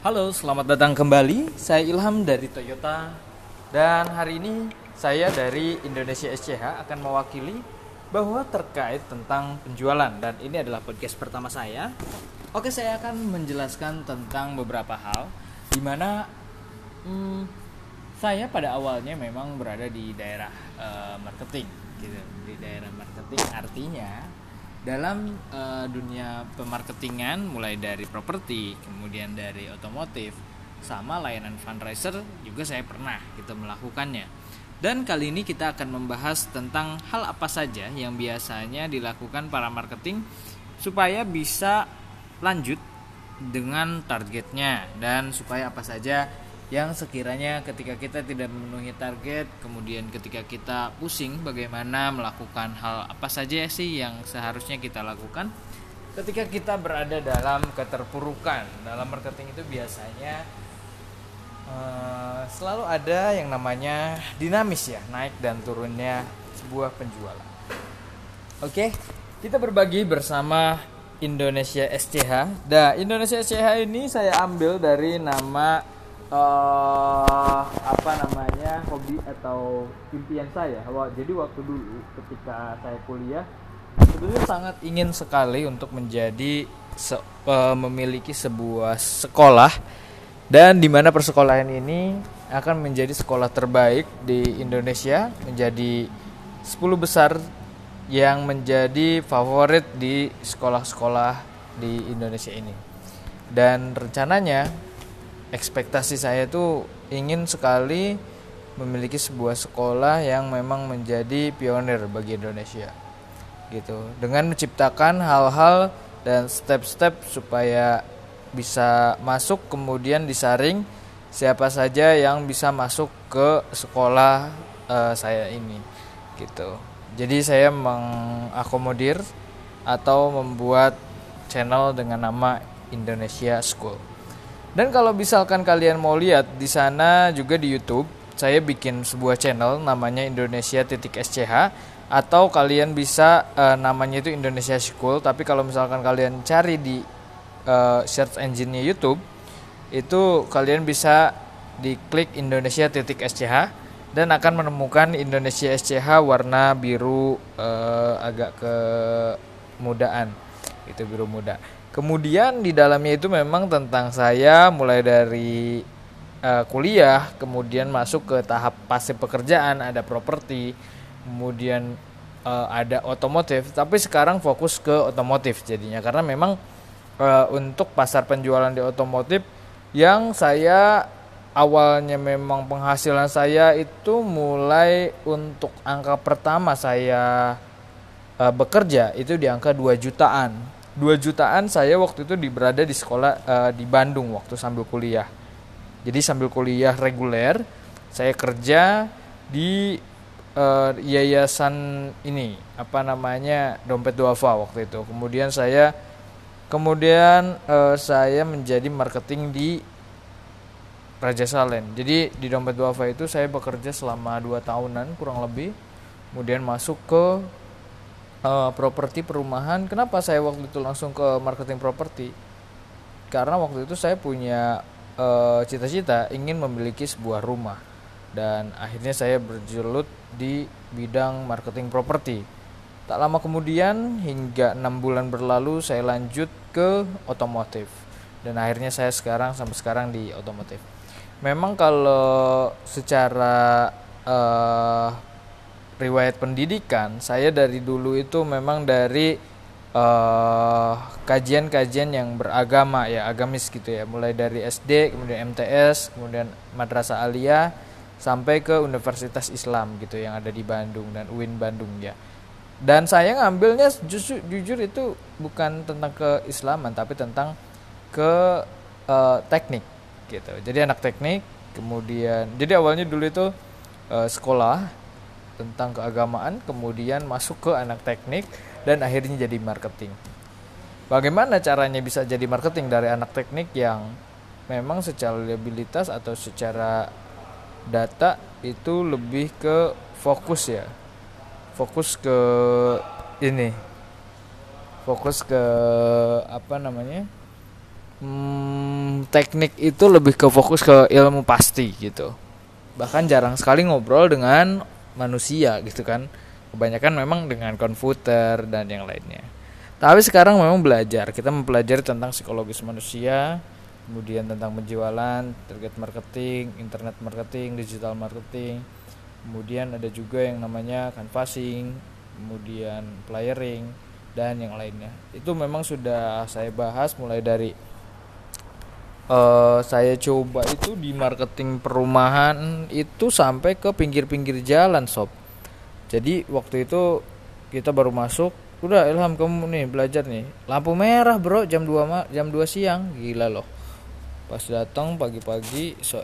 Halo, selamat datang kembali. Saya Ilham dari Toyota dan hari ini saya dari Indonesia SCH akan mewakili bahwa terkait tentang penjualan dan ini adalah podcast pertama saya. Oke, saya akan menjelaskan tentang beberapa hal di mana hmm, saya pada awalnya memang berada di daerah uh, marketing gitu. Di daerah marketing artinya dalam uh, dunia pemarketingan mulai dari properti kemudian dari otomotif sama layanan fundraiser juga saya pernah gitu melakukannya. Dan kali ini kita akan membahas tentang hal apa saja yang biasanya dilakukan para marketing supaya bisa lanjut dengan targetnya dan supaya apa saja yang sekiranya ketika kita tidak memenuhi target kemudian ketika kita pusing bagaimana melakukan hal apa saja sih yang seharusnya kita lakukan ketika kita berada dalam keterpurukan dalam marketing itu biasanya uh, selalu ada yang namanya dinamis ya naik dan turunnya sebuah penjualan oke kita berbagi bersama Indonesia SCH. Nah, Indonesia SCH ini saya ambil dari nama uh, apa namanya hobi atau impian saya. Jadi waktu dulu ketika saya kuliah sebetulnya sangat ingin sekali untuk menjadi se uh, memiliki sebuah sekolah dan di mana persekolahan ini akan menjadi sekolah terbaik di Indonesia menjadi 10 besar yang menjadi favorit di sekolah-sekolah di Indonesia ini. Dan rencananya ekspektasi saya tuh ingin sekali memiliki sebuah sekolah yang memang menjadi pionir bagi Indonesia gitu. Dengan menciptakan hal-hal dan step-step supaya bisa masuk kemudian disaring siapa saja yang bisa masuk ke sekolah uh, saya ini gitu. Jadi saya mengakomodir atau membuat channel dengan nama Indonesia School dan kalau misalkan kalian mau lihat di sana juga di YouTube, saya bikin sebuah channel namanya Indonesia titik SCH atau kalian bisa uh, namanya itu Indonesia School, tapi kalau misalkan kalian cari di uh, search engine-nya YouTube itu kalian bisa diklik Indonesia titik SCH dan akan menemukan Indonesia SCH warna biru uh, agak kemudaan. Itu biru muda Kemudian di dalamnya itu memang tentang saya mulai dari uh, kuliah, kemudian masuk ke tahap pasif pekerjaan, ada properti, kemudian uh, ada otomotif, tapi sekarang fokus ke otomotif jadinya. Karena memang uh, untuk pasar penjualan di otomotif yang saya awalnya memang penghasilan saya itu mulai untuk angka pertama saya uh, bekerja itu di angka 2 jutaan 2 jutaan saya waktu itu di, berada di sekolah uh, di Bandung waktu sambil kuliah. Jadi sambil kuliah reguler, saya kerja di uh, yayasan ini apa namanya dompet duafa waktu itu. Kemudian saya kemudian uh, saya menjadi marketing di Raja Salen. Jadi di dompet duafa itu saya bekerja selama 2 tahunan kurang lebih. Kemudian masuk ke uh, properti perumahan kenapa saya waktu itu langsung ke marketing properti? Karena waktu itu saya punya eh, cita-cita uh, ingin memiliki sebuah rumah. Dan akhirnya saya bergelut di bidang marketing properti. Tak lama kemudian hingga enam bulan berlalu saya lanjut ke otomotif. Dan akhirnya saya sekarang sampai sekarang di otomotif. Memang kalau secara uh, riwayat pendidikan saya dari dulu itu memang dari eh, kajian-kajian uh, yang beragama ya agamis gitu ya. Mulai dari SD kemudian MTS kemudian madrasah aliyah sampai ke Universitas Islam gitu yang ada di Bandung dan UIN Bandung ya. Dan saya ngambilnya justru jujur itu bukan tentang keislaman tapi tentang ke uh, teknik gitu. Jadi anak teknik kemudian jadi awalnya dulu itu uh, sekolah tentang keagamaan, kemudian masuk ke anak teknik dan akhirnya jadi marketing. Bagaimana caranya bisa jadi marketing dari anak teknik yang memang secara liabilitas atau secara data itu lebih ke fokus ya. Fokus ke ini. Fokus ke apa namanya? Hmm, teknik itu lebih ke fokus ke ilmu pasti gitu bahkan jarang sekali ngobrol dengan manusia gitu kan. Kebanyakan memang dengan komputer dan yang lainnya. Tapi sekarang memang belajar. Kita mempelajari tentang psikologis manusia kemudian tentang penjualan target marketing internet marketing digital marketing. Kemudian ada juga yang namanya canvassing kemudian playering dan yang lainnya. Itu memang sudah saya bahas mulai dari uh, saya coba itu di marketing perumahan itu sampai ke pinggir-pinggir jalan sob. Jadi waktu itu kita baru masuk udah Ilham kamu nih belajar nih. Lampu merah bro jam 2 jam 2 siang. Gila loh. Pas datang pagi-pagi so,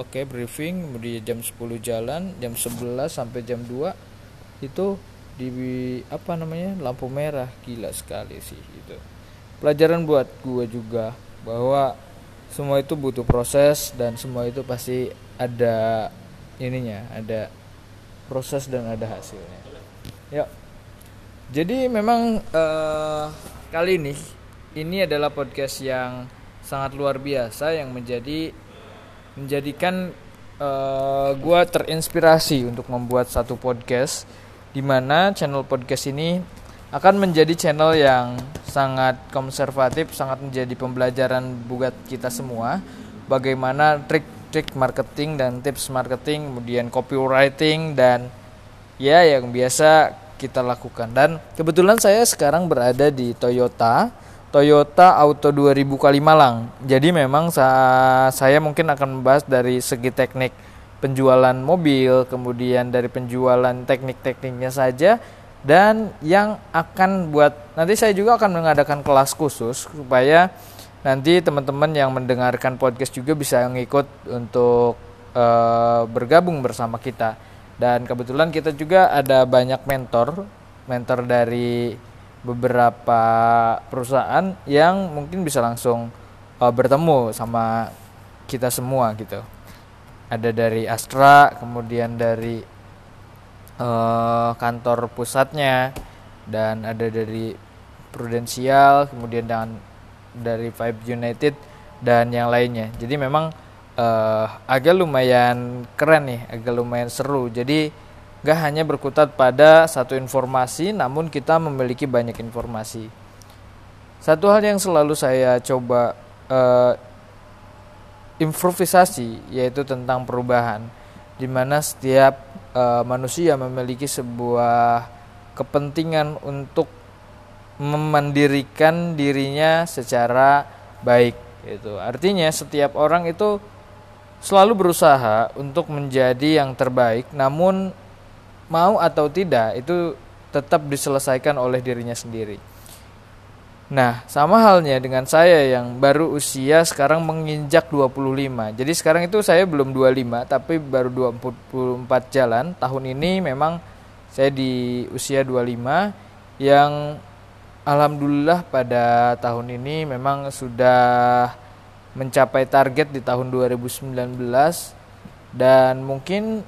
oke okay, briefing kemudian jam 10 jalan jam 11 sampai jam 2 itu di apa namanya lampu merah. Gila sekali sih itu. Pelajaran buat gue juga bahwa semua itu butuh proses dan semua itu pasti ada ininya ada proses dan ada hasilnya. Ya. Jadi memang uh, kali ini ini adalah podcast yang sangat luar biasa yang menjadi menjadikan uh, eh, gue terinspirasi untuk membuat satu podcast di mana channel podcast ini akan menjadi channel yang sangat konservatif, sangat menjadi pembelajaran buat kita semua bagaimana trik-trik marketing dan tips marketing, kemudian copywriting dan ya yang biasa kita lakukan. Dan kebetulan saya sekarang berada di Toyota Toyota Auto 2000 Kalimalang. Jadi memang saya mungkin akan membahas dari segi teknik penjualan mobil, kemudian dari penjualan teknik-tekniknya saja dan yang akan buat nanti saya juga akan mengadakan kelas khusus supaya nanti teman-teman yang mendengarkan podcast juga bisa ngikut untuk uh, bergabung bersama kita. Dan kebetulan kita juga ada banyak mentor mentor dari beberapa perusahaan yang mungkin bisa langsung uh, bertemu sama kita semua gitu. Ada dari Astra kemudian dari uh, kantor pusatnya dan ada dari Prudensial kemudian dan dari Five United dan yang lainnya. Jadi memang uh, agak lumayan keren nih agak lumayan seru. Jadi gak hanya berkutat pada satu informasi namun kita memiliki banyak informasi. Satu hal yang selalu saya coba uh, improvisasi yaitu tentang perubahan. Di mana setiap uh, manusia memiliki sebuah kepentingan untuk memandirikan dirinya secara baik itu artinya setiap orang itu selalu berusaha untuk menjadi yang terbaik namun mau atau tidak itu tetap diselesaikan oleh dirinya sendiri Nah, sama halnya dengan saya yang baru usia sekarang menginjak 25. Jadi sekarang itu saya belum 25 tapi baru 24 jalan. Tahun ini memang saya di usia 25 yang alhamdulillah pada tahun ini memang sudah mencapai target di tahun 2019 dan mungkin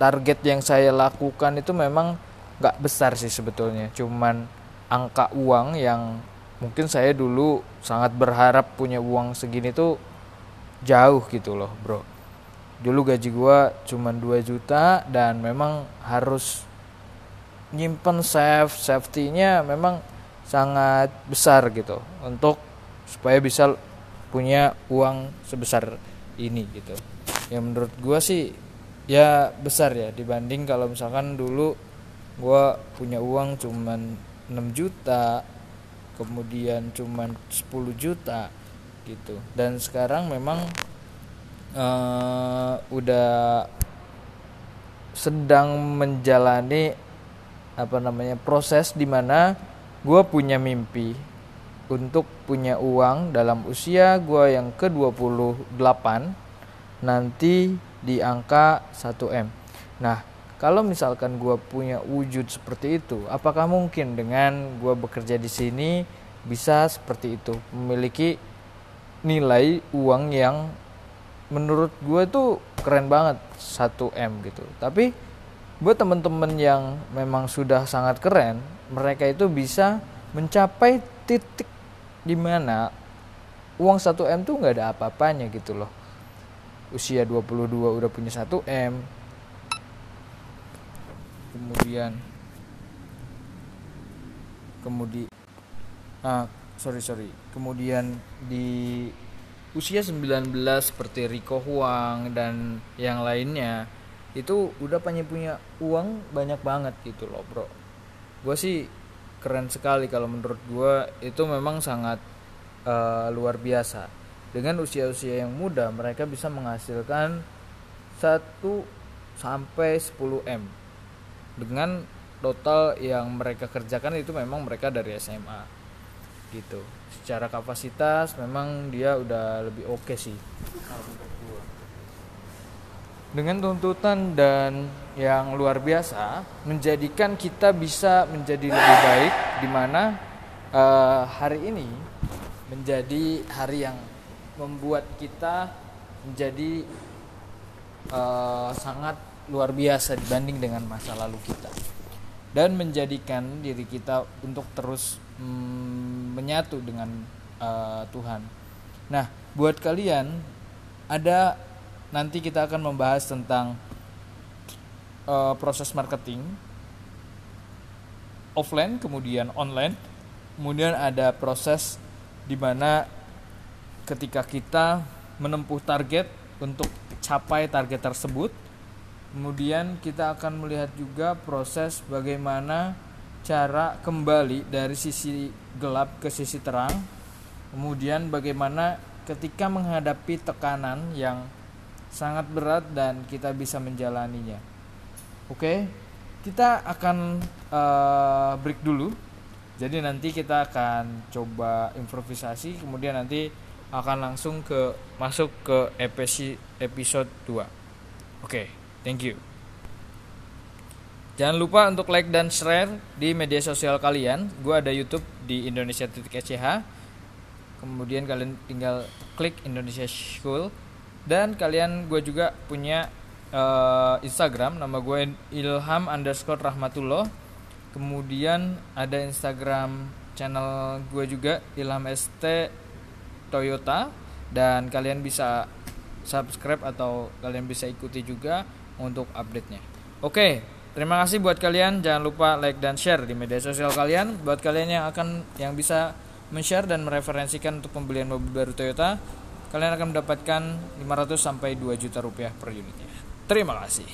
target yang saya lakukan itu memang gak besar sih sebetulnya cuman angka uang yang mungkin saya dulu sangat berharap punya uang segini tuh jauh gitu loh bro. Dulu gaji gua cuma 2 juta dan memang harus nyimpen save safety-nya memang sangat besar gitu untuk supaya bisa punya uang sebesar ini gitu. Yang menurut gua sih ya besar ya dibanding kalau misalkan dulu gua punya uang cuman 6 juta kemudian cuman 10 juta gitu. Dan sekarang memang uh, udah sedang menjalani apa namanya proses di mana gue punya mimpi untuk punya uang dalam usia gue yang ke 28 nanti di angka 1M nah kalau misalkan gue punya wujud seperti itu, apakah mungkin dengan gue bekerja di sini bisa seperti itu, memiliki nilai uang yang menurut gue tuh keren banget 1 m gitu. Tapi buat temen-temen yang memang sudah sangat keren, mereka itu bisa mencapai titik di mana uang 1 m tuh nggak ada apa-apanya gitu loh usia 22 udah punya 1 m kemudian kemudian ah sorry sorry. Kemudian di usia 19 seperti Rico Huang dan yang lainnya itu udah punya punya uang banyak banget gitu loh bro. Gue sih keren sekali kalau menurut gue itu memang sangat uh, luar biasa. Dengan usia-usia yang muda mereka bisa menghasilkan 1 sampai 10 m dengan total yang mereka kerjakan itu memang mereka dari SMA gitu. Secara kapasitas memang dia udah lebih oke okay sih. Dengan tuntutan dan yang luar biasa menjadikan kita bisa menjadi lebih baik di mana uh, hari ini menjadi hari yang membuat kita menjadi uh, sangat luar biasa dibanding dengan masa lalu kita dan menjadikan diri kita untuk terus mm, menyatu dengan uh, Tuhan. Nah, buat kalian ada nanti kita akan membahas tentang uh, proses marketing offline kemudian online kemudian ada proses di mana ketika kita menempuh target untuk capai target tersebut kemudian kita akan melihat juga proses bagaimana cara kembali dari sisi gelap ke sisi terang kemudian bagaimana ketika menghadapi tekanan yang sangat berat dan kita bisa menjalaninya. Oke, kita akan uh, break dulu. Jadi nanti kita akan coba improvisasi, kemudian nanti akan langsung ke masuk ke episode 2. Oke, thank you. Jangan lupa untuk like dan share di media sosial kalian. Gue ada YouTube di Indonesia.sch. Kemudian kalian tinggal klik Indonesia School dan kalian gue juga punya uh, Instagram nama gue Ilham underscore Rahmatullah kemudian ada Instagram channel gue juga Ilham ST Toyota dan kalian bisa subscribe atau kalian bisa ikuti juga untuk update nya oke terima kasih buat kalian jangan lupa like dan share di media sosial kalian buat kalian yang akan yang bisa men-share dan mereferensikan untuk pembelian mobil baru Toyota kalian akan mendapatkan 500 sampai 2 juta rupiah per unitnya. Terima kasih.